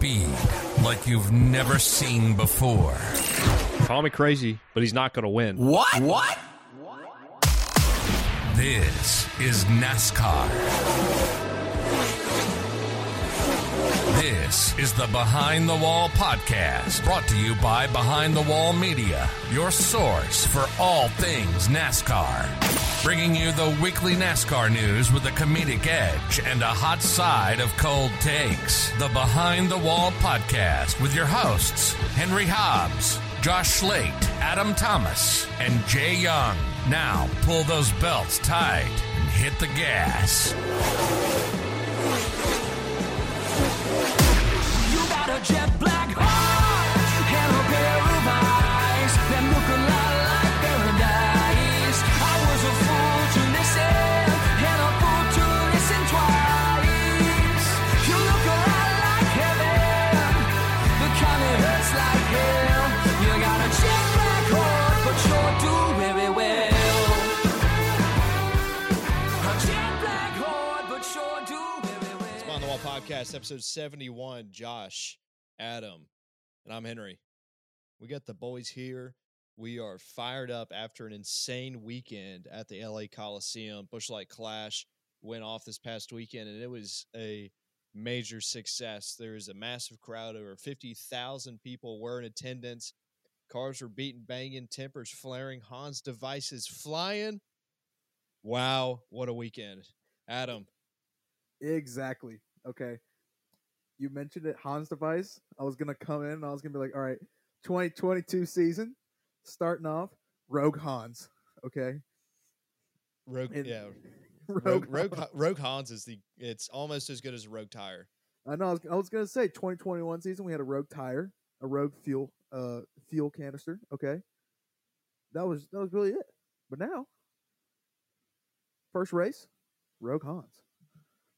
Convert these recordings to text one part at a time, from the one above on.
speed like you've never seen before. Call me crazy, but he's not going to win. What? What? This is NASCAR. This is the Behind the Wall podcast, brought to you by Behind the Wall Media, your source for all things NASCAR. Bringing you the weekly NASCAR news with a comedic edge and a hot side of cold takes. The Behind the Wall podcast with your hosts, Henry Hobbs, Josh Slate, Adam Thomas, and Jay Young. Now pull those belts tight and hit the gas. You got a jet Podcast, episode 71. Josh, Adam, and I'm Henry. We got the boys here. We are fired up after an insane weekend at the LA Coliseum. Busch Light Clash went off this past weekend, and it was a major success. There was a massive crowd. Over 50,000 people were in attendance. Cars were beating, banging, tempers flaring, Hans devices flying. Wow, what a weekend. Adam, Exactly. Okay. You mentioned it, Hans device. I was gonna come in and I was gonna be like, all right, 2022 season, starting off, Rogue Hans. Okay. Rogue, And- yeah, Rogue, Rogue, Rogue, Hans. Rogue Hans is the. It's almost as good as Rogue tire. I know. I was, I was gonna say 2021 season. We had a Rogue tire, a Rogue fuel, uh, fuel canister. Okay. That was that was really it. But now, first race, Rogue Hans.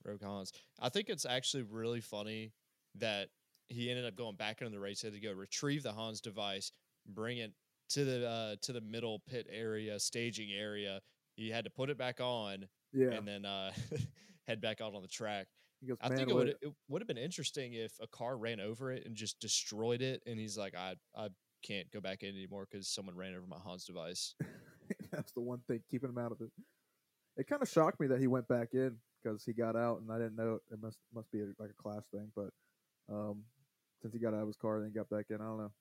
Rogue Hans. I think it's actually really funny that he ended up going back into the race. He had to go retrieve the Hans device, bring it to the uh, to the middle pit area, staging area. He had to put it back on Yeah. and then uh, head back out on the track. goes, I think it would it would have been interesting if a car ran over it and just destroyed it, and he's like, I I can't go back in anymore because someone ran over my Hans device. That's the one thing keeping him out of it. It kind of shocked me that he went back in because he got out, and I didn't know it must must be a, like a class thing. But um, since he got out of his car then he got back in, I don't know.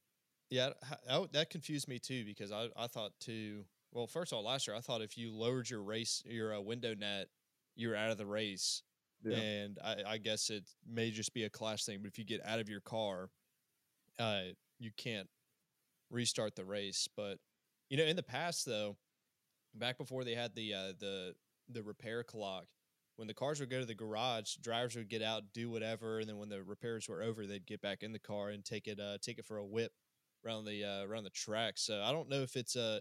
Yeah, h- that, that confused me too because I, I thought too. Well, first of all, last year I thought if you lowered your race your uh, window net, you're out of the race, Yeah, and I, I guess it may just be a class thing. But if you get out of your car, uh, you can't restart the race. But you know, in the past though, back before they had the uh, the the repair clock, when the cars would go to the garage, drivers would get out, do whatever, and then when the repairs were over, they'd get back in the car and take it uh, take it for a whip around the uh, around the track. So I don't know if it's a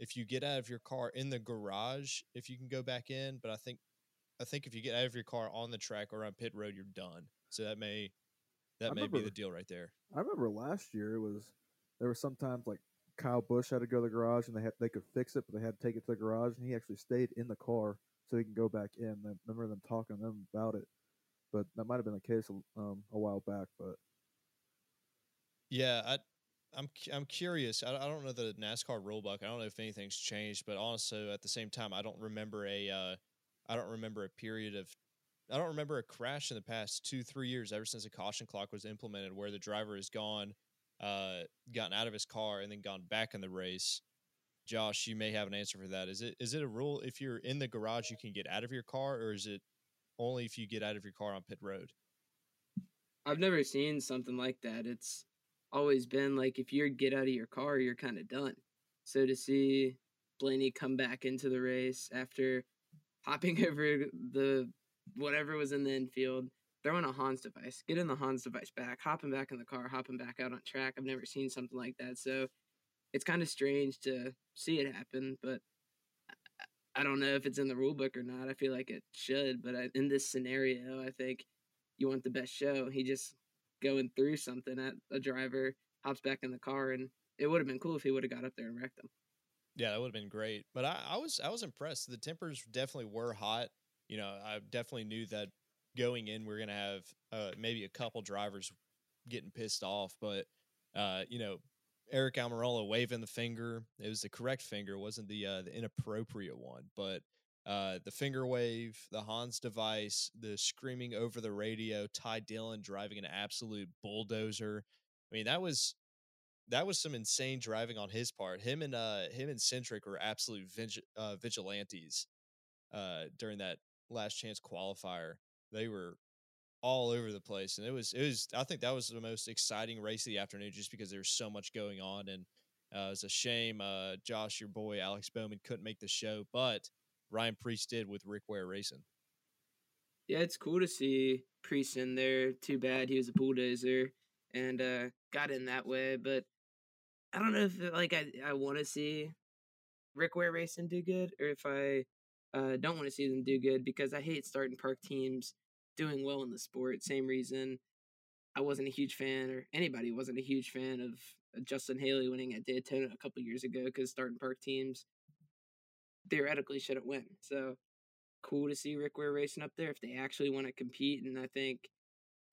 if you get out of your car in the garage, if you can go back in, but I think I think if you get out of your car on the track or on pit road, you're done. So that may that I may be the deal right there. I remember last year it was there were sometimes like Kyle Busch had to go to the garage and they had they could fix it, but they had to take it to the garage, and he actually stayed in the car so he can go back in. I remember them talking to them about it, but that might have been the case um, a while back. But Yeah, I, I'm I'm curious. I, I don't know the NASCAR rulebook. I don't know if anything's changed, but also at the same time, I don't remember a uh, I don't remember a period of I don't remember a crash in the past two three years ever since the caution clock was implemented where the driver has gone, uh, gotten out of his car and then gone back in the race. Josh, you may have an answer for that. Is it is it a rule if you're in the garage you can get out of your car, or is it only if you get out of your car on pit road? I've never seen something like that. It's always been like if you get out of your car, you're kind of done. So to see Blaney come back into the race after hopping over the whatever was in the infield, throwing a Hans device, getting the Hans device back, hopping back in the car, hopping back out on track. I've never seen something like that. So it's kind of strange to see it happen, but I- don't know if it's in the rule book or not. I feel like it should, but I, in this scenario, I think you want the best show. He just going through something at a driver, hops back in the car, and it would have been cool if he would have got up there and wrecked him. Yeah, that would have been great. But I, I was I was impressed. The tempers definitely were hot. You know, I definitely knew that going in we are gonna have uh, maybe a couple drivers getting pissed off. But uh, you know, Aric Almirola waving the finger. It was the correct finger, it wasn't the uh, the inappropriate one. But uh, the finger wave, the Hans device, the screaming over the radio, Ty Dillon driving an absolute bulldozer. I mean, that was that was some insane driving on his part. Him and uh him and Cindric were absolute uh, vigilantes uh during that last chance qualifier. They were all over the place, and it was it was. I think that was the most exciting race of the afternoon, just because there was so much going on, and uh, it's a shame. Uh, Josh, your boy Alex Bowman couldn't make the show, but Ryan Preece did with Rick Ware Racing. Yeah, it's cool to see Preece in there. Too bad he was a bulldozer and uh, got in that way, but I don't know if like I I want to see Rick Ware Racing do good, or if I uh, don't want to see them do good because I hate starting park teams doing well in the sport. Same reason I wasn't a huge fan, or anybody wasn't a huge fan of uh, Justin Haley winning at Daytona a couple years ago because starting park teams theoretically shouldn't win. So cool to see Rick Ware racing up there if they actually want to compete, and I think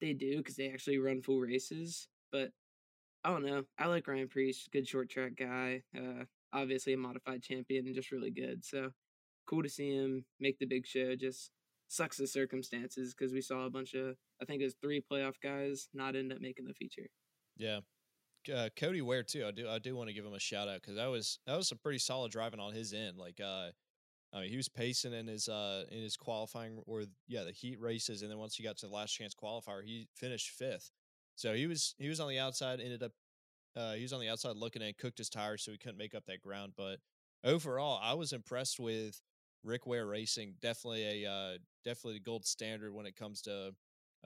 they do because they actually run full races. But I don't know. I like Ryan Preece, good short track guy. Uh, obviously a modified champion and just really good. So cool to see him make the big show. Just sucks the circumstances because we saw a bunch of I think it was three playoff guys not end up making the feature. Yeah. Uh, Cody Ware too. I do I do want to give him a shout out because that was that was some pretty solid driving on his end. Like uh I mean he was pacing in his uh in his qualifying or yeah, the heat races and then once he got to the last chance qualifier, he finished fifth. So he was he was on the outside, ended up uh he was on the outside looking and cooked his tires so he couldn't make up that ground. But overall I was impressed with Rick Ware Racing. Definitely a uh definitely the gold standard when it comes to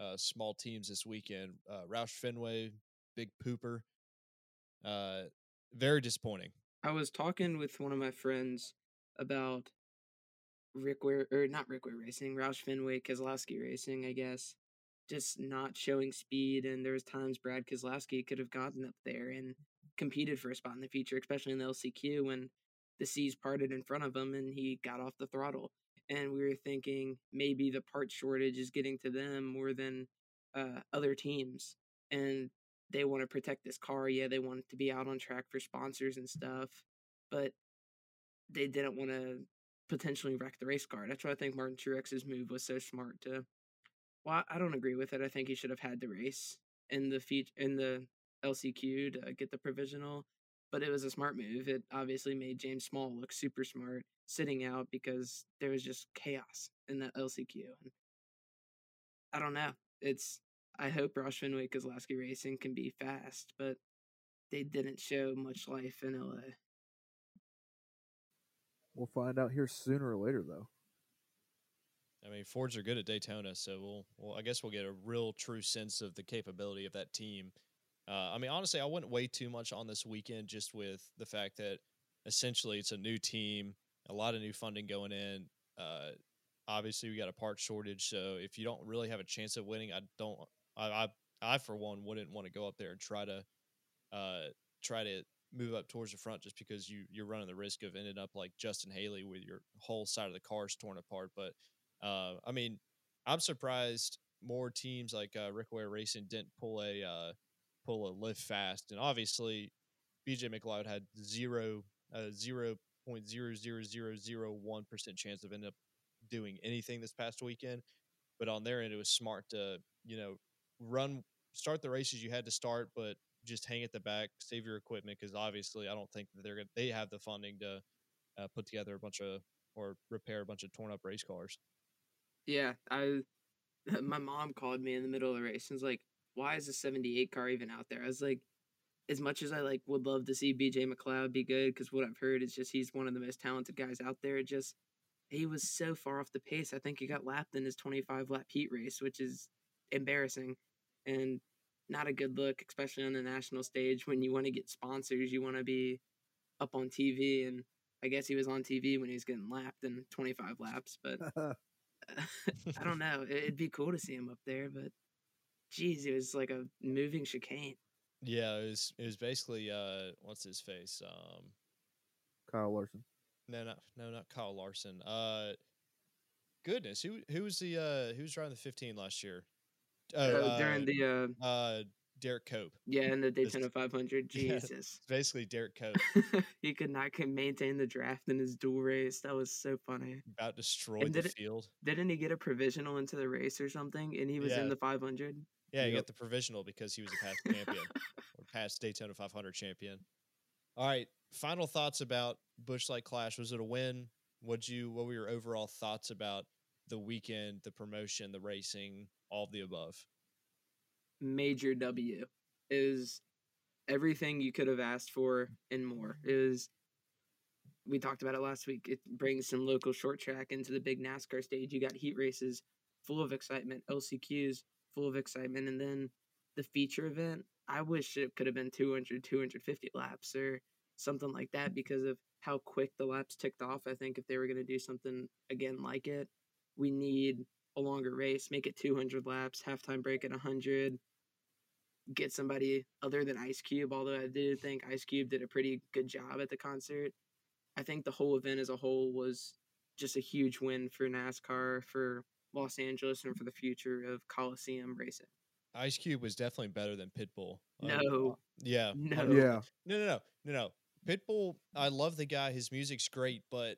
uh small teams this weekend. Uh Roush Fenway, big pooper. Uh, very disappointing. I was talking with one of my friends about Rick Ware or not Rick Ware Racing, Roush Fenway Keselowski Racing, I guess. Just not showing speed, and there was times Brad Keselowski could have gotten up there and competed for a spot in the future, especially in the LCQ when the seas parted in front of him and he got off the throttle. And we were thinking maybe the part shortage is getting to them more than uh, other teams, and they want to protect this car. Yeah, they want it to be out on track for sponsors and stuff, but they didn't want to potentially wreck the race car. That's why I think Martin Truex's move was so smart to. Well, I don't agree with it. I think he should have had the race in the feat in the LCQ to get the provisional, but it was a smart move. It obviously made James Small look super smart sitting out because there was just chaos in that LCQ. And I don't know. It's I hope Roush Fenway Keselowski Racing can be fast, but they didn't show much life in LA. We'll find out here sooner or later, though. I mean, Fords are good at Daytona, so we'll, well, I guess we'll get a real true sense of the capability of that team. Uh, I mean, honestly, I wouldn't weigh too much on this weekend, just with the fact that essentially it's a new team, a lot of new funding going in. Uh, obviously, we got a part shortage, so if you don't really have a chance of winning, I don't, I, I, I for one wouldn't want to go up there and try to, uh, try to move up towards the front just because you you're running the risk of ending up like Justin Haley with your whole side of the cars torn apart. But uh, I mean, I'm surprised more teams like uh, Rick Ware Racing didn't pull a uh, pull a lift fast, and obviously BJ McLeod had zero uh, zero point zero zero zero zero one percent chance of ending up doing anything this past weekend. But on their end, it was smart to you know run start the races you had to start, but just hang at the back, save your equipment because obviously I don't think that they're gonna they have the funding to uh, put together a bunch of or repair a bunch of torn up race cars. Yeah, I my mom called me in the middle of the race and was like, "Why is the '78 car even out there?" I was like, as much as I like would love to see BJ McLeod be good because what I've heard is just he's one of the most talented guys out there. Just he was so far off the pace. I think he got lapped in his 25 lap heat race, which is embarrassing and not a good look, especially on the national stage when you want to get sponsors. You want to be up on TV, and I guess he was on TV when he was getting lapped in 25 laps. But I don't know. It- It'd be cool to see him up there, but geez, it was like a moving chicane. Yeah, it was it was basically uh what's his face? Um Kyle Larson. no not no not Kyle Larson. Uh goodness, who who was the uh who was driving the 15 last year? Uh, during the uh, uh Derrike Cope. Yeah, in the This- Daytona 500. Jesus. It's basically Derrike Cope he could not con- maintain the draft in his dual race. That was so funny. about destroy And the did, field. Didn't he get a provisional into the race or something? And he was Yeah. in the 500. Yeah, you Yep. got the provisional because he was a past champion or past Daytona 500 champion. All right, final thoughts about Busch Light Clash. Was it a win? What you? What were your overall thoughts about the weekend, the promotion, the racing, all of the above? Major W is everything you could have asked for and more. It was we talked about it last week. It brings some local short track into the big NASCAR stage. You got heat races full of excitement, LCQs full of excitement, and then the feature event. I wish it could have been 200, 250 laps or something like that because of how quick the laps ticked off. I think if they were going to do something again like it, we need a longer race, make it 200 laps, halftime break at 100, get somebody other than Ice Cube, although I do think Ice Cube did a pretty good job at the concert. I think the whole event as a whole was just a huge win for NASCAR, for Los Angeles, and for the future of Coliseum racing. Ice Cube was definitely better than Pitbull. Um, No, yeah, no. Yeah, No, no, no, no, no. Pitbull, I love the guy. His music's great, but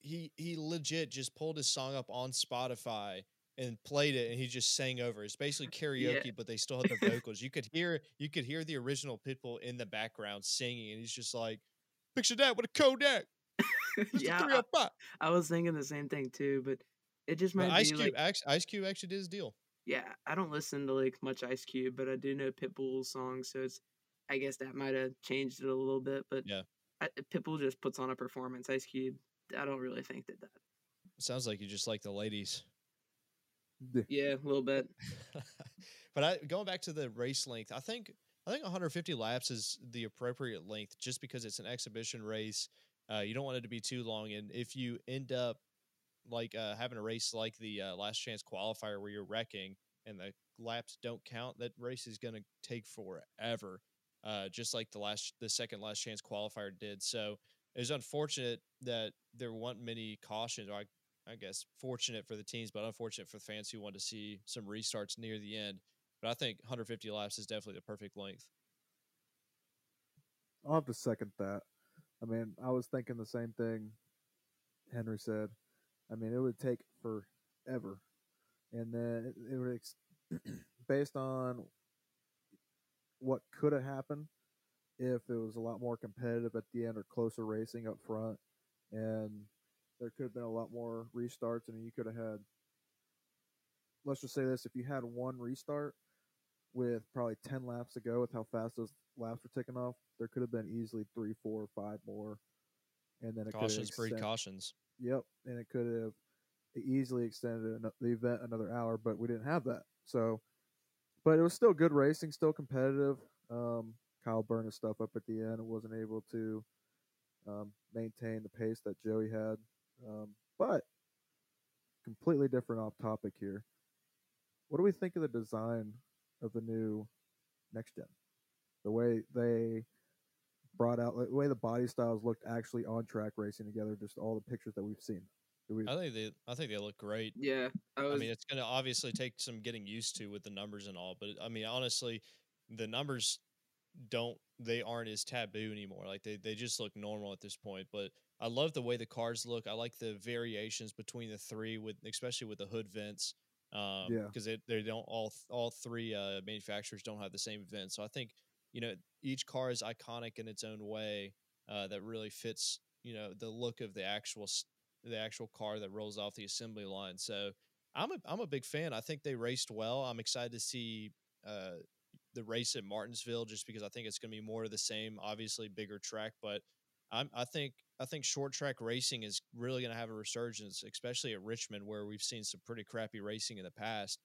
he he legit just pulled his song up on Spotify and played it, and he just sang over. It's basically karaoke, but they still had the vocals. You could hear you could hear the original Pitbull in the background singing, and he's just like, "Picture that with a Kodak." It's yeah, a I, 305. I was thinking the same thing too, but it just But might Ice be Cube, like, Ice Cube actually did his deal. yeah, I don't listen to like much Ice Cube, but I do know Pitbull's songs, so it's I guess that might have changed it a little bit, but Yeah. I, Pitbull just puts on a performance. Ice Cube, I don't really think that that. Sounds like you just like the ladies. Yeah. Yeah, a little bit. but I going back to the race length, I think I think 150 laps is the appropriate length just because it's an exhibition race. Uh, you don't want it to be too long, and if you end up like uh, having a race like the uh, last chance qualifier where you're wrecking and the laps don't count, that race is going to take forever. Uh, just like the last, the second last chance qualifier did. So it was unfortunate that there weren't many cautions. I, I guess fortunate for the teams, but unfortunate for the fans who wanted to see some restarts near the end. But I think 150 laps is definitely the perfect length. I'll have to second that. I mean, I was thinking the same thing Henry said. I mean, it would take forever. And then it, would, ex- based on what could have happened if it was a lot more competitive at the end or closer racing up front, and there could have been a lot more restarts, I mean, you could have had, let's just say this, if you had one restart with probably 10 laps to go with how fast those laps were ticking off, there could have been easily three, four, five more. And then it Cautions breed cautions. Yep, and it could have easily extended the event another hour, but we didn't have that. So, but it was still good racing, still competitive. Um, Kyle burned his stuff up at the end and wasn't able to um, maintain the pace that Joey had. Um, but completely different off topic here. What do we think of the design of the new next gen? The way they brought out, the way the body styles looked actually on track racing together, just all the pictures that we've seen. Do we, I think they, I think they look great. Yeah, I I mean, it's going to obviously take some getting used to with the numbers and all, but I mean, honestly, the numbers don't they aren't as taboo anymore. Like they they just look normal at this point. But I love the way the cars look. I like the variations between the three, with especially with the hood vents. Um, Yeah. because they they don't all all three uh, manufacturers don't have the same vents. So I think you know each car is iconic in its own way. Uh, that really fits you know the look of the actual the actual car that rolls off the assembly line. So I'm a I'm a big fan. I think they raced well. I'm excited to see uh, the race at Martinsville just because I think it's going to be more of the same. Obviously, bigger track, but I'm I think I think short track racing is really going to have a resurgence, especially at Richmond where we've seen some pretty crappy racing in the past.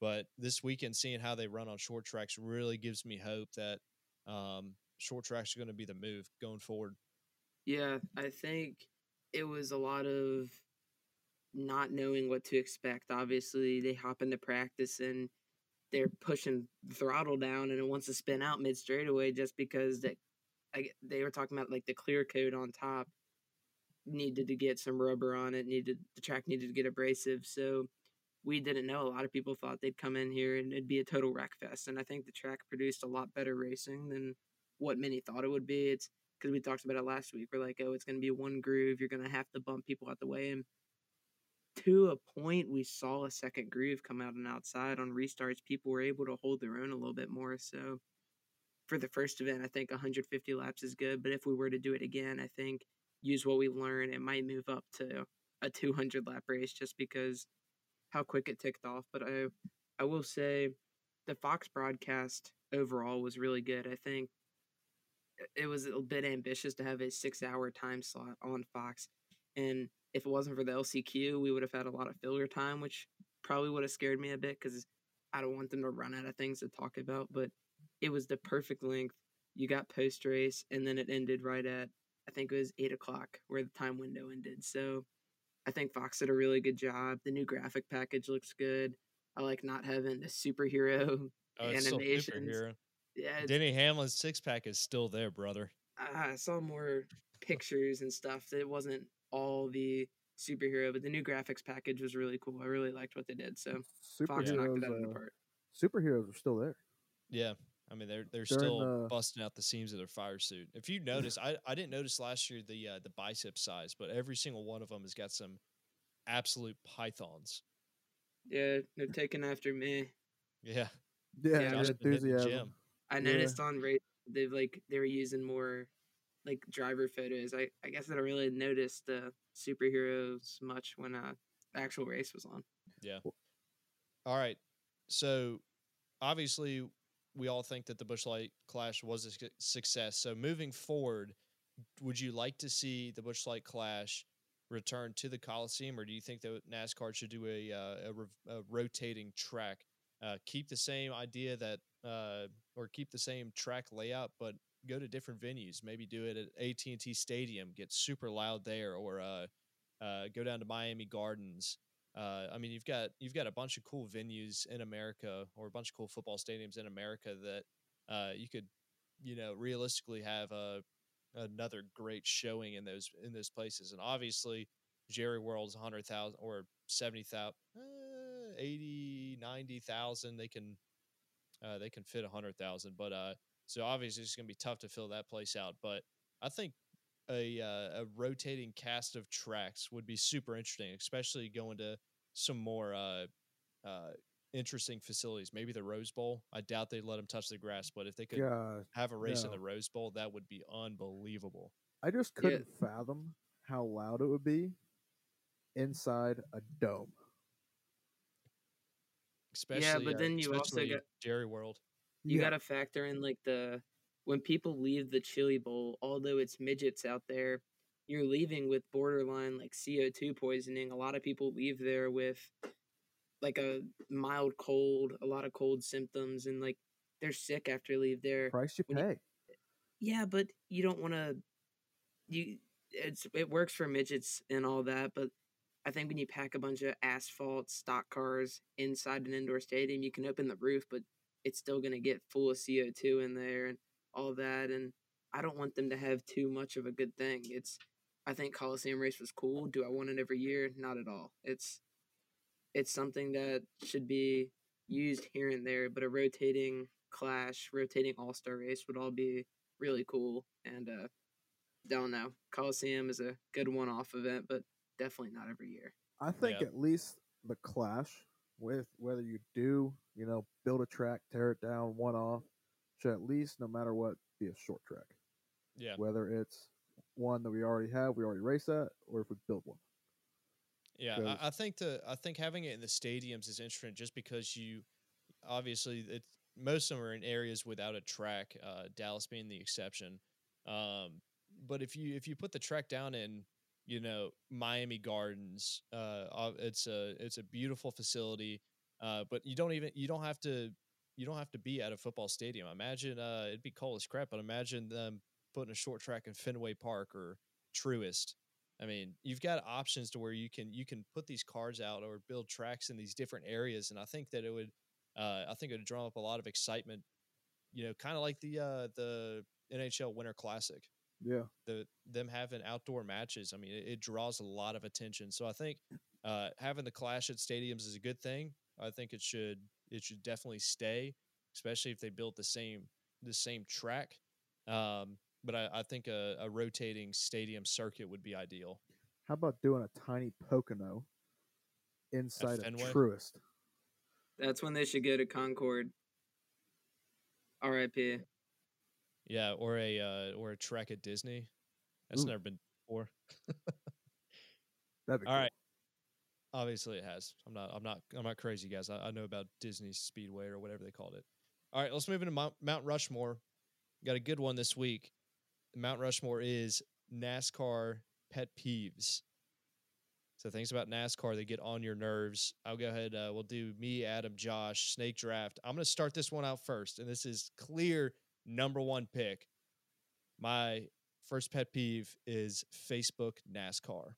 But this weekend, seeing how they run on short tracks really gives me hope that um, short tracks are going to be the move going forward. Yeah, I think it was a lot of not knowing what to expect. Obviously, they hop into practice and they're pushing the throttle down and it wants to spin out mid straightaway just because that I, they were talking about like the clear coat on top needed to get some rubber on it, needed the track needed to get abrasive. So we didn't know. A lot of people thought they'd come in here and it'd be a total wreck fest. And I think the track produced a lot better racing than what many thought it would be. It's because we talked about it last week. We're like, oh, it's going to be one groove. You're going to have to bump people out the way. And to a point, we saw a second groove come out and outside on restarts. People were able to hold their own a little bit more. So for the first event, I think 150 laps is good. But if we were to do it again, I think use what we learned, it might move up to a 200 lap race just because how quick it ticked off. But I, I will say, the Fox broadcast overall was really good. I think it was a bit ambitious to have a six-hour time slot on Fox, and if it wasn't for the LCQ, we would have had a lot of filler time, which probably would have scared me a bit because I don't want them to run out of things to talk about. But it was the perfect length. You got post race, and then it ended right at I think it was eight o'clock where the time window ended. So I think Fox did a really good job. The new graphic package looks good. I like not having the superhero Oh, it's animations. superhero. Yeah, it's- Denny Hamlin's six pack is still there, brother. I saw more pictures and stuff. That it wasn't all the superhero, but the new graphics package was really cool. I really liked what they did. So Fox knocked it out of the uh, park. superheroes are still there. Yeah. I mean, they're they're During still the- busting out the seams of their fire suit. If you notice, I, I didn't notice last year the uh, the bicep size, but every single one of them has got some absolute pythons. Yeah, they're taking after me. Yeah, Yeah, Yeah, the Josh been hitting the enthusiasm. gym. I Yeah. noticed on race they've like they were using more like driver photos. I I guess I don't really notice the superheroes much when uh the actual race was on. Yeah. All right. So obviously, we all think that the Busch Light Clash was a success. So moving forward, would you like to see the Busch Light Clash return to the Coliseum, or do you think that NASCAR should do a uh, a, rev- a rotating track? Uh, keep the same idea that, uh, or keep the same track layout, but go to different venues. Maybe do it at AT and T Stadium, get super loud there, or uh, uh, go down to Miami Gardens. Uh, I mean, you've got you've got a bunch of cool venues in America, or a bunch of cool football stadiums in America that uh, you could, you know, realistically have a another great showing in those in those places. And obviously, Jerry World's hundred thousand or seventy thousand, uh, 80, 90,000. They can uh, they can fit a hundred thousand, but uh, so obviously it's going to be tough to fill that place out. But I think a uh, a rotating cast of tracks would be super interesting, especially going to some more uh, uh, interesting facilities. Maybe the Rose Bowl. I doubt they'd let them touch the grass, but if they could God, have a race in the Rose Bowl, that would be unbelievable. I just couldn't fathom how loud it would be inside a dome. Especially, yeah, but uh, then you also especially got- Jerry World. You Yeah. got to factor in like the when people leave the chili bowl, although it's midgets out there, you're leaving with borderline like CO2 poisoning. A lot of people leave there with like a mild cold, a lot of cold symptoms, and like they're sick after they leave there. Price you when you- pay. Yeah, but you don't want to. You it's it works for midgets and all that, but I think when you pack a bunch of asphalt stock cars inside an indoor stadium, you can open the roof, but it's still gonna get full of CO two in there and all that. And I don't want them to have too much of a good thing. It's I think Coliseum race was cool. Do I want it every year? Not at all. It's it's something that should be used here and there, but a rotating clash, rotating all star race would all be really cool. And uh don't know. Coliseum is a good one off event, but definitely not every year. I think Yeah. at least the clash with whether you do, you know, build a track, tear it down, one off, should at least, no matter what, be a short track. Yeah, Whether it's one that we already have, we already race that, or if we build one. Yeah, I, I think the I think having it in the stadiums is interesting just because you obviously it most of them are in areas without a track, uh, Dallas being the exception. Um, but if you if you put the track down in you know Miami Gardens, uh, uh, it's a it's a beautiful facility, uh, but you don't even you don't have to you don't have to be at a football stadium. Imagine uh, it'd be cold as crap, but imagine them putting a short track in Fenway Park or Truist. I mean, you've got options to where you can you can put these cars out or build tracks in these different areas, and I think that it would, uh, I think it would draw up a lot of excitement. You know, kind of like the uh, the NHL Winter Classic, Yeah. the them having outdoor matches. I mean, it, it draws a lot of attention. So I think Uh, having the clash at stadiums is a good thing. I think it should it should definitely stay, especially if they built the same the same track. Um, but I, I think a, a rotating stadium circuit would be ideal. How about doing a tiny Pocono inside of Fenway? Truist? That's when they should go to Concord. R.I.P. Yeah, or a uh, or a track at Disney. That's Ooh. never been before. That'd be All cool. right. Obviously, it has. I'm not. I'm not. I'm not crazy, guys. I, I know about Disney Speedway or whatever they called it. All right, let's move into Mount, Mount Rushmore. Got a good one this week. Mount Rushmore is NASCAR pet peeves. So things about NASCAR that get on your nerves. I'll go ahead. Uh, we'll do me, Adam, Josh, Snake Draft. I'm going to start this one out first, and this is clear number one pick. My first pet peeve is Facebook NASCAR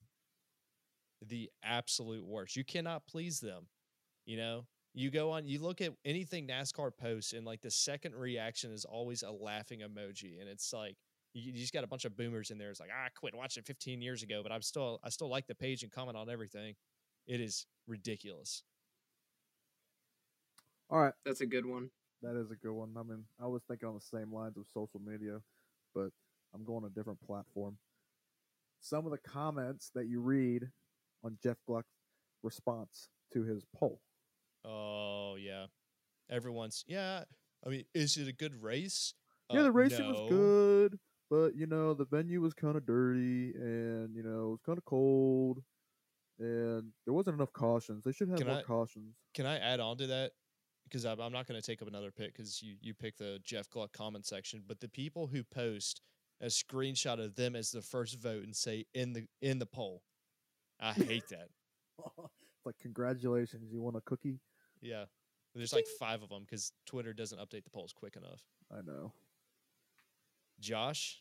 the absolute worst. You cannot please them. You know, you go on, you look at anything NASCAR posts, and like the second reaction is always a laughing emoji, and it's like you, you just got a bunch of boomers in there. It's like "Ah, I quit watching 15 years ago, but I'm still I still like the page and comment on everything. It is ridiculous. All right, That's a good one. that is a good one. I mean, I was thinking on the same lines of social media, but I'm going a different platform. Some of the comments that you read on Jeff Gluck's response to his poll. Oh yeah, everyone's yeah. I mean, is it a good race? yeah, Uh, the racing no. was good, but you know the venue was kind of dirty, and you know it was kind of cold, and there wasn't enough cautions. They should have Can more I- cautions. Can I add on to that? Because I'm, I'm not going to take up another pick because you, you pick the Jeff Gluck comment section. But the people who post a screenshot of them as the first vote and say in the in the poll, I hate that. it's like congratulations, you want a cookie? Yeah, there's like five of them because Twitter doesn't update the polls quick enough. I know. Josh,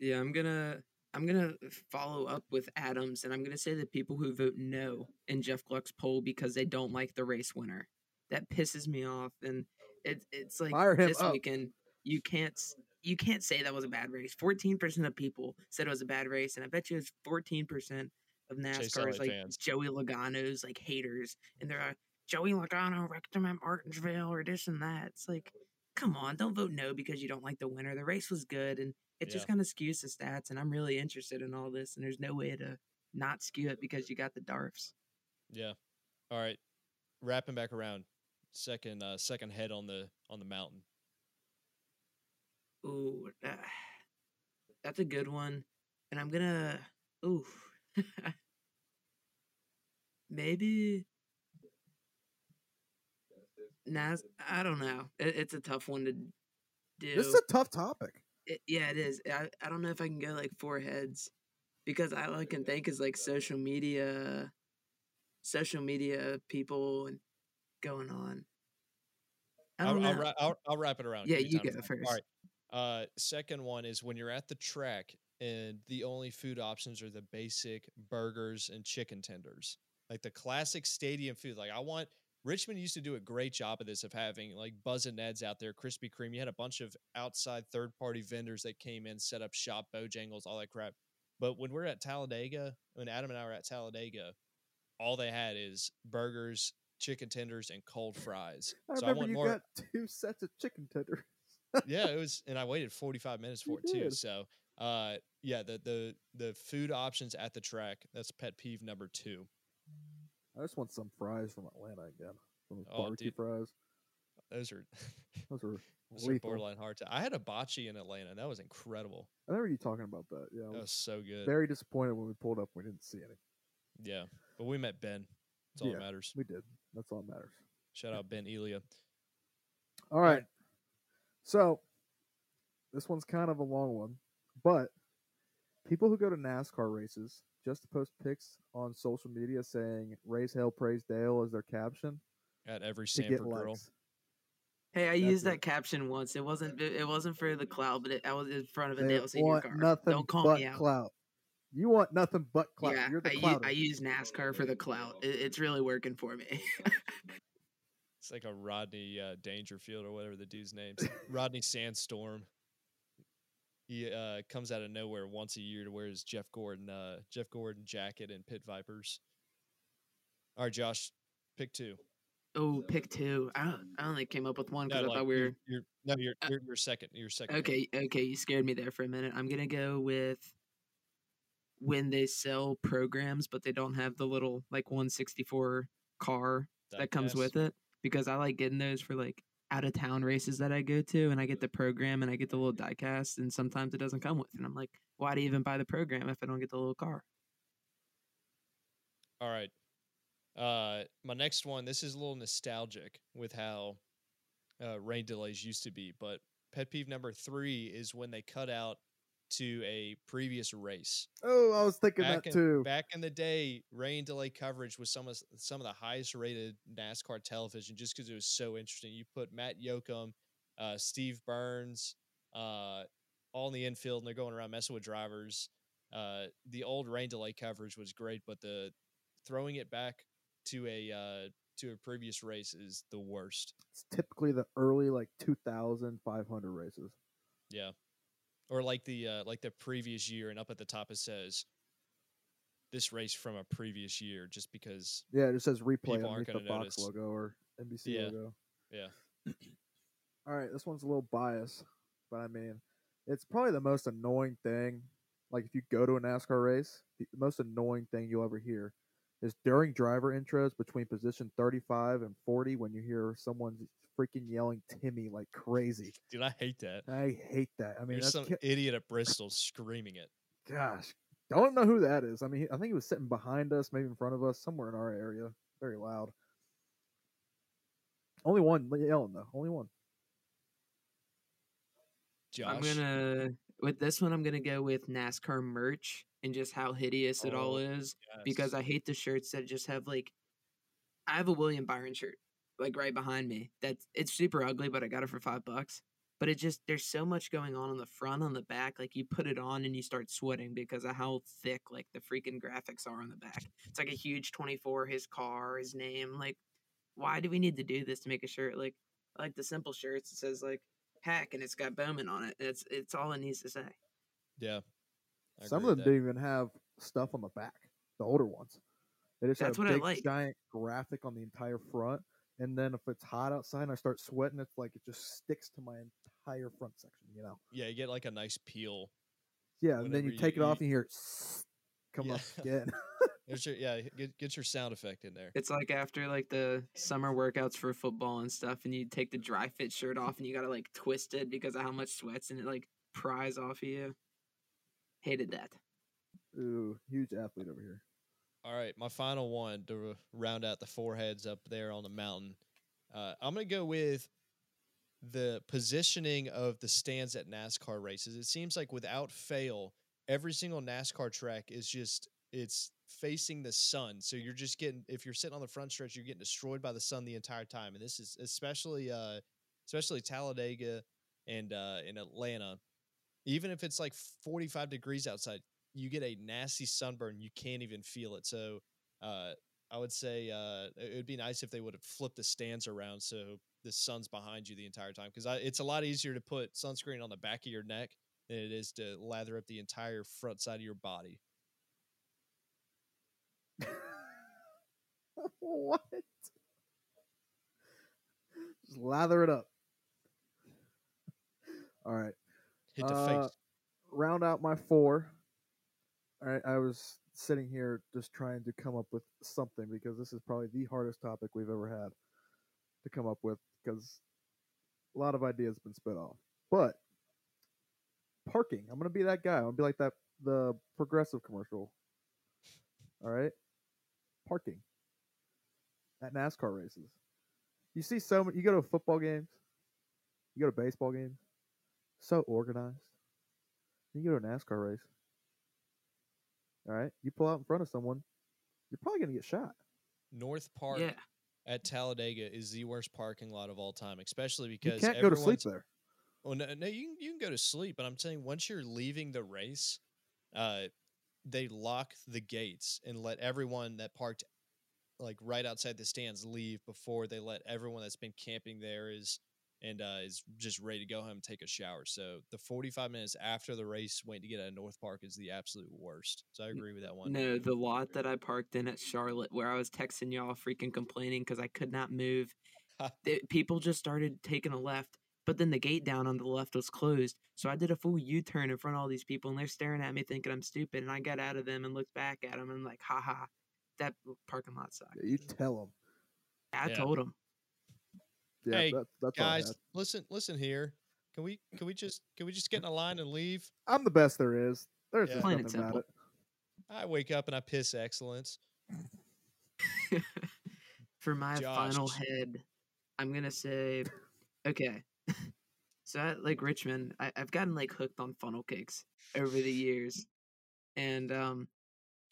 Yeah, I'm gonna I'm gonna follow up with Adams, and I'm gonna say the people who vote no in Jeff Gluck's poll because they don't like the race winner. That pisses me off, and it's it's like Fire him this up. weekend you can't you can't say that was a bad race. Fourteen percent of people said it was a bad race, and I bet you it's fourteen percent of NASCAR's Elliott like fans. Joey Logano's like haters, and they're like Joey Logano wrecked him at Martinsville or this and that. It's like, come on, don't vote no because you don't like the winner. The race was good, and it just kind of skews the stats. And I'm really interested in all this, and there's no way to not skew it because you got the Darfs. yeah. All right, wrapping back around. Second uh, second head on the on the mountain. Ooh, that, that's a good one. And I'm gonna, ooh, maybe. Nas, I don't know. It, it's a tough one to do. This is a tough topic. It, yeah, it is. I, I don't know if I can go like four heads because all I can think is like social media, social media people and going on. I I'll, I'll, I'll, I'll wrap it around. Yeah, you time to go first. All right. Uh, second one is when you're at the track and the only food options are the basic burgers and chicken tenders, like the classic stadium food. Like I want Richmond used to do a great job of this of having like Buz and Ned's out there, Krispy Kreme. You had a bunch of outside third party vendors that came in, set up shop, Bojangles, all that crap. But when we're at Talladega, when Adam and I were at Talladega, all they had is burgers, chicken tenders, and cold fries. I so I want you more got two sets of chicken tenders. yeah, it was, and I waited 45 minutes You for it too. did. So, uh, yeah, the the the food options at the track that's pet peeve number two. I just want some fries from Atlanta again. Some those Oh, barbecue dude. fries. Those are Those are those are borderline hard to. I had a botchi in Atlanta. and That was incredible. I remember you talking about that. Yeah, That was was so good. very disappointed when we pulled up. We didn't see any. Yeah, but we met Ben. That's all Yeah. that matters. We did. That's all that matters. Shout out Ben Elia. All right. So this one's kind of a long one, but people who go to NASCAR races just to post pics on social media saying "Raise Hell, Praise Dale" as their caption At every to Sanford girl. likes. Hey, I That's used it. that caption once. It wasn't. It it wasn't for the cloud, but it, I was in front of a They Dale Senior car. nothing Don't call but me out. clout. You want nothing but clout. Yeah, You're the I, u- I use NASCAR for the clout. It, it's really working for me. It's like a Rodney uh, Dangerfield or whatever the dude's name. Rodney Sandstorm. He uh, comes out of nowhere once a year to wear his Jeff Gordon uh, Jeff Gordon jacket and Pit Vipers. All right, Josh, pick two. Oh, pick two. I, don't- I only came up with one because No, I like, thought we were. you're no, you're, Uh, you're you're second. You're second. pick. Okay, okay, you scared me there for a minute. I'm gonna go with when they sell programs, but they don't have the little like 164 car that comes with it because I like getting those for like out of town races that I go to, and I get the program and I get the little diecast, and sometimes it doesn't come with, and I'm like, why do you even buy the program if I don't get the little car? All right. Uh, my next one. This is a little nostalgic with how uh, rain delays used to be, but pet peeve number three is when they cut out to a previous race. Oh, I was thinking Back that in, too. back in the day, rain delay coverage was some of some of the highest rated NASCAR television just because it was so interesting. You put Matt Yocum, uh, Steve Byrnes, uh, all in the infield, and they're going around messing with drivers. Uh, the old rain delay coverage was great, but the throwing it back to a uh, to a previous race is the worst. It's typically the early like 2,500 races. Yeah, or like the uh, like the previous year, and up at the top it says this race from a previous year, just because Yeah, it just says replay People aren't the Fox notice. logo or NBC Yeah. logo. yeah. All right, this one's a little biased, but I mean, it's probably the most annoying thing. Like if you go to a NASCAR race, the most annoying thing you'll ever hear is during driver intros between position 35 and 40 when you hear someone freaking yelling Timmy like crazy. Dude, I hate that. I hate that. I mean, There's some ki- idiot at Bristol screaming it. gosh, don't know who that is. I mean, I think he was sitting behind us, maybe in front of us, somewhere in our area. Very loud. Only one yelling though. Only one. Josh, I'm gonna with this one. I'm gonna go with NASCAR merch and just how hideous it all Oh, is. because. I hate the shirts that just have like I have a William Byron shirt like right behind me. That's it's super ugly, but I got it for five bucks. But it just there's so much going on on the front, on the back. Like you put it on and you start sweating because of how thick like the freaking graphics are on the back. It's like a huge 24, his car, his name. Like, why do we need to do this to make a shirt? Like, I like the simple shirts. It says like hack and it's got Bowman on it. It's it's all it needs to say. yeah. I Some of them that. didn't even have stuff on the back. The older ones, they just That's have what a I big like. giant graphic on the entire front. And then if it's hot outside and I start sweating, it's like it just sticks to my entire front section. You know? Yeah, you get like a nice peel. Yeah. And then Whenever you take you- it off and you hear it come Yeah. up again. There's your yeah, get get your sound effect in there. It's like after like the summer workouts for football and stuff, and you take the dry fit shirt off and you gotta like twist it because of how much sweats and it like pries off of you. Hated that. Ooh, huge athlete over here. All right, my final one to round out the foreheads up there on the mountain. Uh, I'm gonna go with the positioning of the stands at NASCAR races. It seems like without fail, every single NASCAR track is just it's facing the sun. So you're just getting if you're sitting on the front stretch, you're getting destroyed by the sun the entire time. And this is especially uh especially Talladega and uh in Atlanta. Even if it's like 45 degrees outside, you get a nasty sunburn. You can't even feel it. So uh I would say uh, it would be nice if they would have flipped the stands around so the sun's behind you the entire time because it's a lot easier to put sunscreen on the back of your neck than it is to lather up the entire front side of your body. what? Just lather it up. All right. Hit the Uh, face. round out my four. Right, I was sitting here just trying to come up with something because this is probably the hardest topic we've ever had to come up with because a lot of ideas have been spit off. But parking, I'm gonna be that guy. I'm gonna be like that the progressive commercial. All right, parking at NASCAR races. You see so many. You go to football games. You go to baseball games. So organized. You go to a NASCAR race. All right, you pull out in front of someone, you're probably gonna get shot. North Park Yeah. at Talladega is the worst parking lot of all time, especially because You can't go to sleep there. Well, no, no, you can, you can go to sleep, but I'm saying once you're leaving the race, uh, they lock the gates and let everyone that parked like right outside the stands leave before they let everyone that's been camping there is and uh, is just ready to go home and take a shower. So the 45 minutes after the race, went to get out of North Park is the absolute worst. So I agree with that one. No, the lot that I parked in at Charlotte, where I was texting y'all freaking complaining because I could not move. the- people just started taking a left, but then the gate down on the left was closed. So I did a full U turn in front of all these people, and they're staring at me thinking I'm stupid. And I got out of them and looked back at them and I'm like, haha, that parking lot sucks. Yeah, you tell them. I Yeah. told them. Yeah, Hey, that, that's Guys, had. listen, listen here. Can we can we just can we just get in a line and leave? I'm the best there is. There's Yeah. just Plain nothing about simple. it. I wake up and I piss excellence. For my final head, I'm gonna say, okay. so at like Richmond, I, I've gotten like hooked on funnel cakes over the years, and um,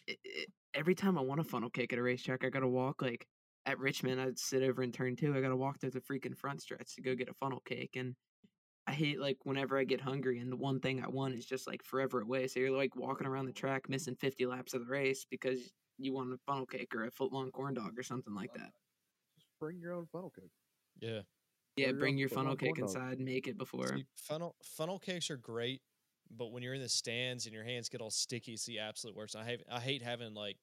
i i every time I want a funnel cake at a racetrack, I gotta walk like at Richmond. I'd sit over in turn two. I gotta walk through the freaking front stretch to go get a funnel cake, and I hate like whenever I get hungry and the one thing I want is just like forever away. So you're like walking around the track, missing 50 laps of the race because you want a funnel cake or a foot long corn dog or something like that. Just bring your own funnel cake. Yeah. Yeah, your bring own your foot funnel cake corn dog. inside, make it before. See, funnel funnel cakes are great, but when you're in the stands and your hands get all sticky, it's the absolute worst. I hate I hate having like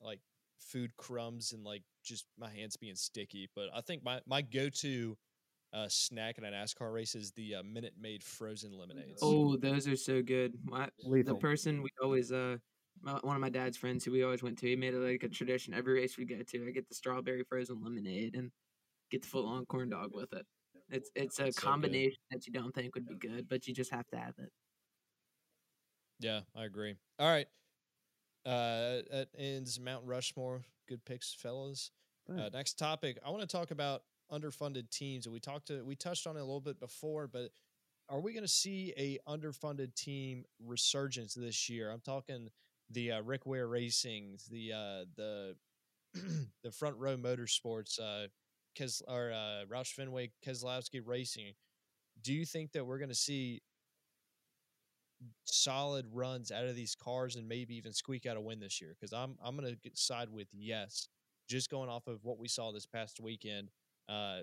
like food crumbs and like just my hands being sticky. But I think my my go to uh, snack in a NASCAR race is the uh, Minute Maid frozen lemonades. Oh, those are so good. My, the person we always uh my, one of my dad's friends who we always went to, he made it like a tradition. Every race we go to, I get the strawberry frozen lemonade and get the full long corn dog with it. It's it's a That's so combination that you don't think would be good, but you just have to have it. Yeah, I agree. All right. Uh, that ends Mount Rushmore. Good picks, fellas. Uh, next topic. I want to talk about underfunded teams. And we talked to we touched on it a little bit before, but are we going to see a underfunded team resurgence this year? I'm talking the uh, Rick Ware Racing, the uh, the the Front Row Motorsports, uh, Kes, or uh, Roush Fenway Keselowski Racing. Do you think that we're going to see solid runs out of these cars and maybe even squeak out a win this year? Because I'm I'm going to side with yes, just going off of what we saw this past weekend. Uh,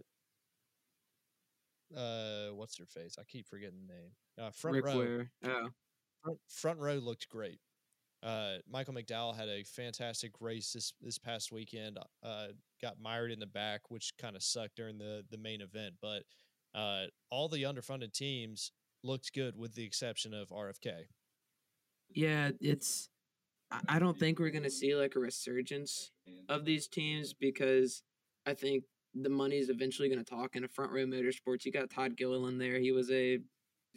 uh, what's their face? I keep forgetting the name. Uh, front Rick row Ware. Oh, front, front row looked great. Uh, Michael McDowell had a fantastic race this this past weekend. Uh, got mired in the back, which kind of sucked during the the main event. But uh, all the underfunded teams looked good, with the exception of RFK. yeah, it's. I- don't think we're gonna see like a resurgence of these teams because I think the money's eventually gonna talk in a front row motorsports. You got Todd Gilliland there. He was a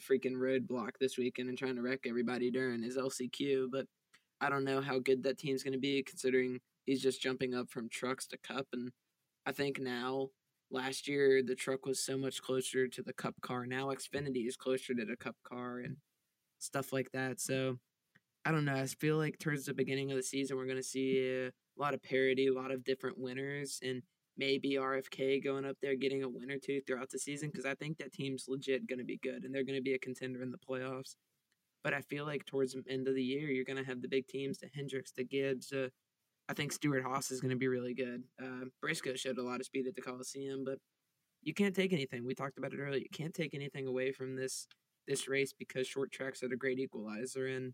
freaking roadblock this weekend and trying to wreck everybody during his LCQ, but I don't know how good that team's gonna be considering he's just jumping up from trucks to cup and I think now last year the truck was so much closer to the cup car. Now Xfinity is closer to the cup car and stuff like that. So I don't know. I feel like towards the beginning of the season, we're going to see a lot of parity, a lot of different winners, and maybe RFK going up there getting a win or two throughout the season because I think that team's legit going to be good and they're going to be a contender in the playoffs. But I feel like towards the end of the year, you're going to have the big teams, the Hendricks, the Gibbs. Uh, I think Stewart-Haas is going to be really good. Uh, Briscoe showed a lot of speed at the Coliseum, but you can't take anything. We talked about it earlier. You can't take anything away from this this race because short tracks are the great equalizer and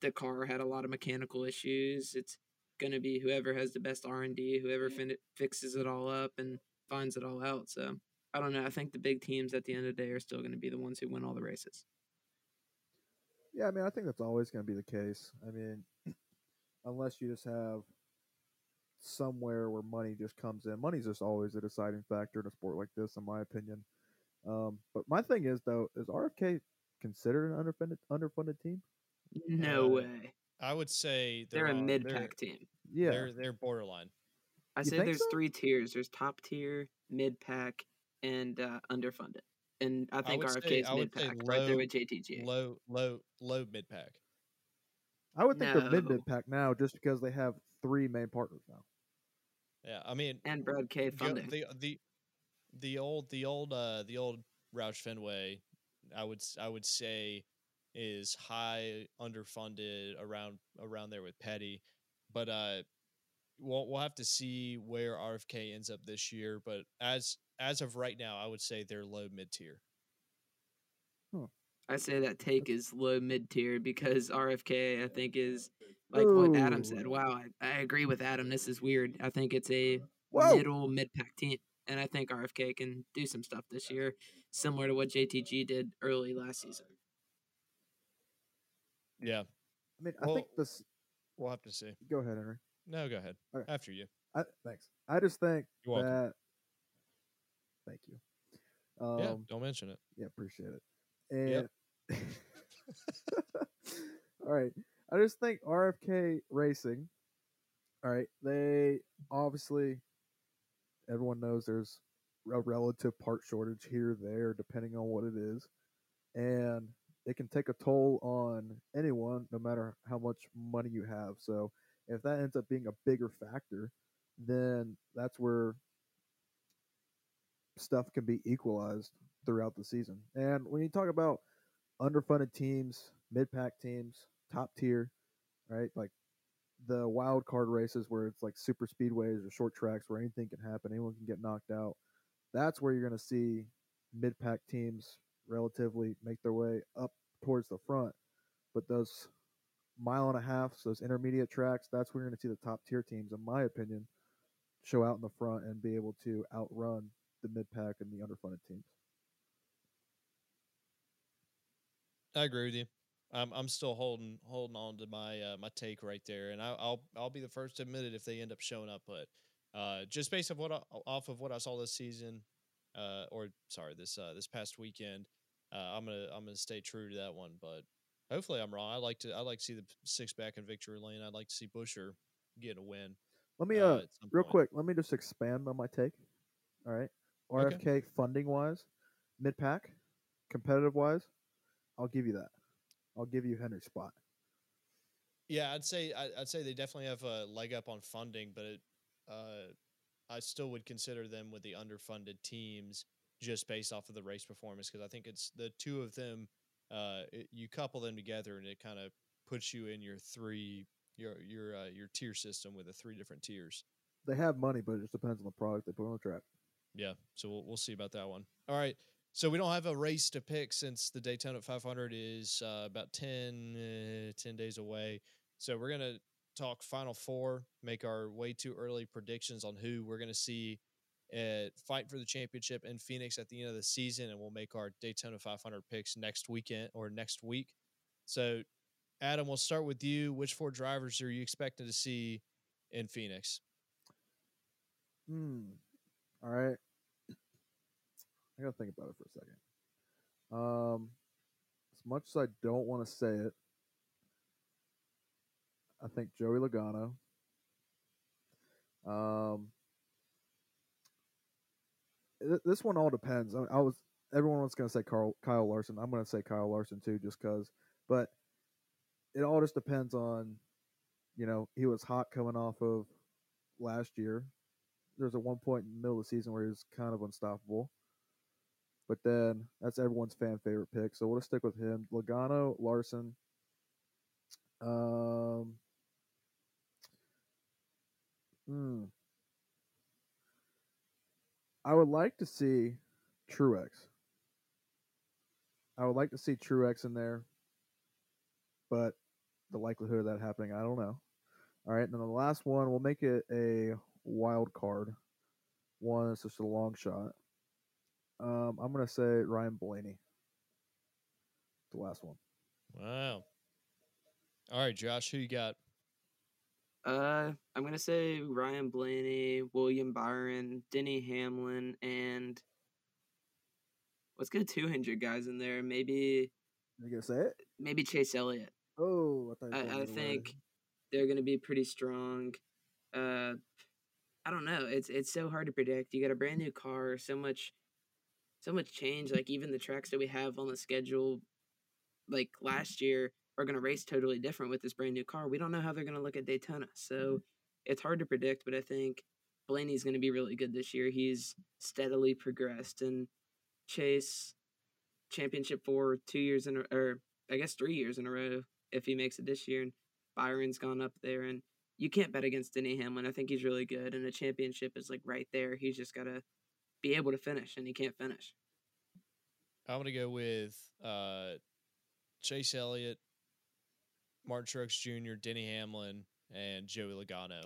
the car had a lot of mechanical issues. It's going to be whoever has the best R&D, whoever fin- fixes it all up and finds it all out. So, I don't know. I think the big teams at the end of the day are still going to be the ones who win all the races. Yeah, I mean, I think that's always going to be the case. I mean, unless you just have somewhere where money just comes in. Money's just always a deciding factor in a sport like this, in my opinion. Um, but my thing is, though, is RFK considered an underfunded underfunded team? No Uh, way. I would say They're, a mid pack team. Yeah, They're they're borderline. I You say there's so? three tiers. There's top tier, mid pack, and uh, underfunded. And I think would RFK say- is mid pack, right there with JTG. Low low low mid pack. I would think they're mid No. mid pack now, just because they have three main partners now. Yeah, I mean and Brad K the, funding. the the the old the old uh the old Roush Fenway, I would s- I would say is high underfunded around around there with Petty, but uh we'll we'll have to see where RFK ends up this year. But as as of right now, I would say they're low mid tier. I say that take is low mid tier because RFK I think is like what Adam said. Wow, I, I agree with Adam. This is weird. I think it's a Whoa. middle mid pack team, and I think RFK can do some stuff this year, similar to what JTG did early last season. Yeah, I mean, I Well- think this. we'll have to see. Go ahead, Henry. No, go ahead. Okay. After you. I, thanks. I just think You're welcome. that. Thank you. Um, yeah, don't mention it. Yeah, appreciate it. And Yep. all right, I just think RFK Racing. All right, they obviously everyone knows there's a relative part shortage here there, depending on what it is, and it can take a toll on anyone, no matter how much money you have. So if that ends up being a bigger factor, then that's where stuff can be equalized throughout the season. And when you talk about underfunded teams, mid pack teams, top tier, right? Like the wild card races where it's like super speedways or short tracks where anything can happen, anyone can get knocked out. That's where you're going to see mid pack teams relatively make their way up towards the front. But those mile and a half, those intermediate tracks, that's where you're going to see the top tier teams, in my opinion, show out in the front and be able to outrun the mid pack and the underfunded teams. I agree with you. I'm I'm still holding holding on to my uh, my take right there, and I, I'll I'll be the first to admit it if they end up showing up. But uh, just based of what I, off of what I saw this season, uh, or sorry this uh, this past weekend, uh, I'm gonna I'm gonna stay true to that one. But hopefully I'm wrong. I like to I like to see the six back in victory lane. I'd like to see Buescher get a win. Let me uh, uh, real point. quick, let me just expand on my take. All right. Okay. RFK funding wise, mid pack, competitive wise, I'll give you that. I'll give you Henry's spot. Yeah, I'd say I, I'd say they definitely have a leg up on funding, but it, uh, I still would consider them with the underfunded teams just based off of the race performance because I think it's the two of them. Uh, it, you couple them together and it kind of puts you in your three your your uh, your tier system with the three different tiers. They have money, but it just depends on the product they put on the track. Yeah, so we'll we'll see about that one. All right. So we don't have a race to pick since the Daytona 500 is uh, about 10, uh, 10 days away. So we're gonna talk Final Four, make our way too early predictions on who we're gonna see uh, fight for the championship in Phoenix at the end of the season, and we'll make our Daytona 500 picks next weekend or next week. So, Adam, we'll start with you. Which four drivers are you expecting to see in Phoenix? Hmm. All right. I gotta think about it for a second. Um, as much as I don't want to say it, I think Joey Logano. Um, th- this one all depends. I, I was everyone was gonna say Carl Kyle Larson. I'm gonna say Kyle Larson too, just cause. But it all just depends on, you know, he was hot coming off of last year. There's a one point in the middle of the season where he was kind of unstoppable. But then that's everyone's fan favorite pick, so we'll just stick with him. Logano, Larson. Um. Hmm. I would like to see Truex. I would like to see Truex in there, but the likelihood of that happening, I don't know. All right, and then the last one, we'll make it a wild card. One is just a long shot. Um, I'm gonna say Ryan Blaney. The last one. Wow. All right, Josh, who you got? Uh, I'm gonna say Ryan Blaney, William Byron, Denny Hamlin, and let's get two Hendrick guys in there. Maybe You gonna say it? maybe Chase Elliott. Oh, I, thought you I, I the other think they're gonna be pretty strong. Uh, I don't know. It's it's so hard to predict. You got a brand new car, so much, so much change. Like even the tracks that we have on the schedule, like last year, are gonna race totally different with this brand new car. We don't know how they're gonna look at Daytona, so mm-hmm. it's hard to predict. But I think Blaney's gonna be really good this year. He's steadily progressed, and Chase championship for two years in a or I guess three years in a row if he makes it this year. And Byron's gone up there, and you can't bet against Denny Hamlin. I think he's really good, and a championship is like right there. He's just got to be able to finish, and he can't finish. I'm gonna go with uh, Chase Elliott, Martin Truex Jr., Denny Hamlin, and Joey Logano.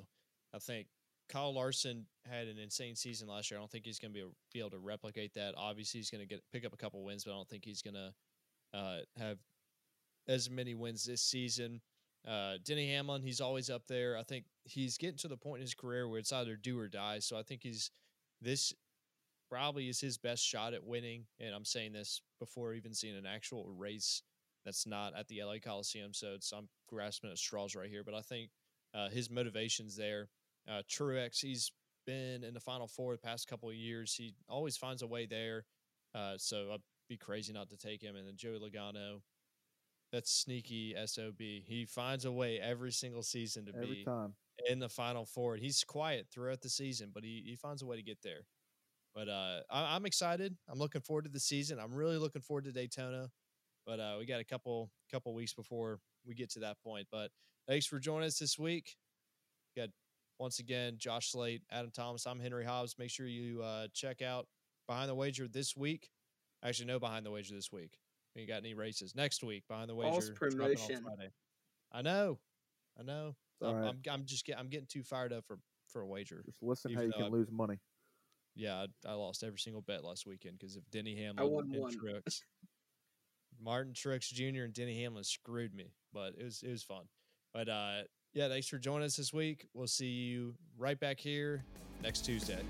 I think Kyle Larson had an insane season last year. I don't think he's gonna be, be able to replicate that. Obviously, he's gonna get pick up a couple wins, but I don't think he's gonna uh, have as many wins this season. Uh, Denny Hamlin, he's always up there. I think he's getting to the point in his career where it's either do or die. So I think he's this probably is his best shot at winning. And I'm saying this before even seeing an actual race that's not at the LA Coliseum. So it's, I'm grasping at straws right here. But I think uh, his motivation's there. Uh, Truex, he's been in the Final Four the past couple of years. He always finds a way there. Uh, so I'd be crazy not to take him. And then Joey Logano, that's sneaky SOB. He finds a way every single season to Every be time. in the Final Four. And He's quiet throughout the season, but he, he finds a way to get there. But uh, I, I'm excited. I'm looking forward to the season. I'm really looking forward to Daytona. But uh, we got a couple couple weeks before we get to that point. But thanks for joining us this week. Got once again Josh Slate, Adam Thomas. I'm Henry Hobbs. Make sure you uh, check out Behind the Wager this week. Actually, no Behind the Wager this week. We ain't got any races next week. Behind the Wager False promotion. I know, I know. I'm, right. I'm I'm just get, I'm getting too fired up for for a wager. Just listen how even you can I- lose money. Yeah, I, I lost every single bet last weekend because of Denny Hamlin and one. Truex. Martin Truex Jr. and Denny Hamlin screwed me, but it was it was fun. But uh, yeah, thanks for joining us this week. We'll see you right back here next Tuesday.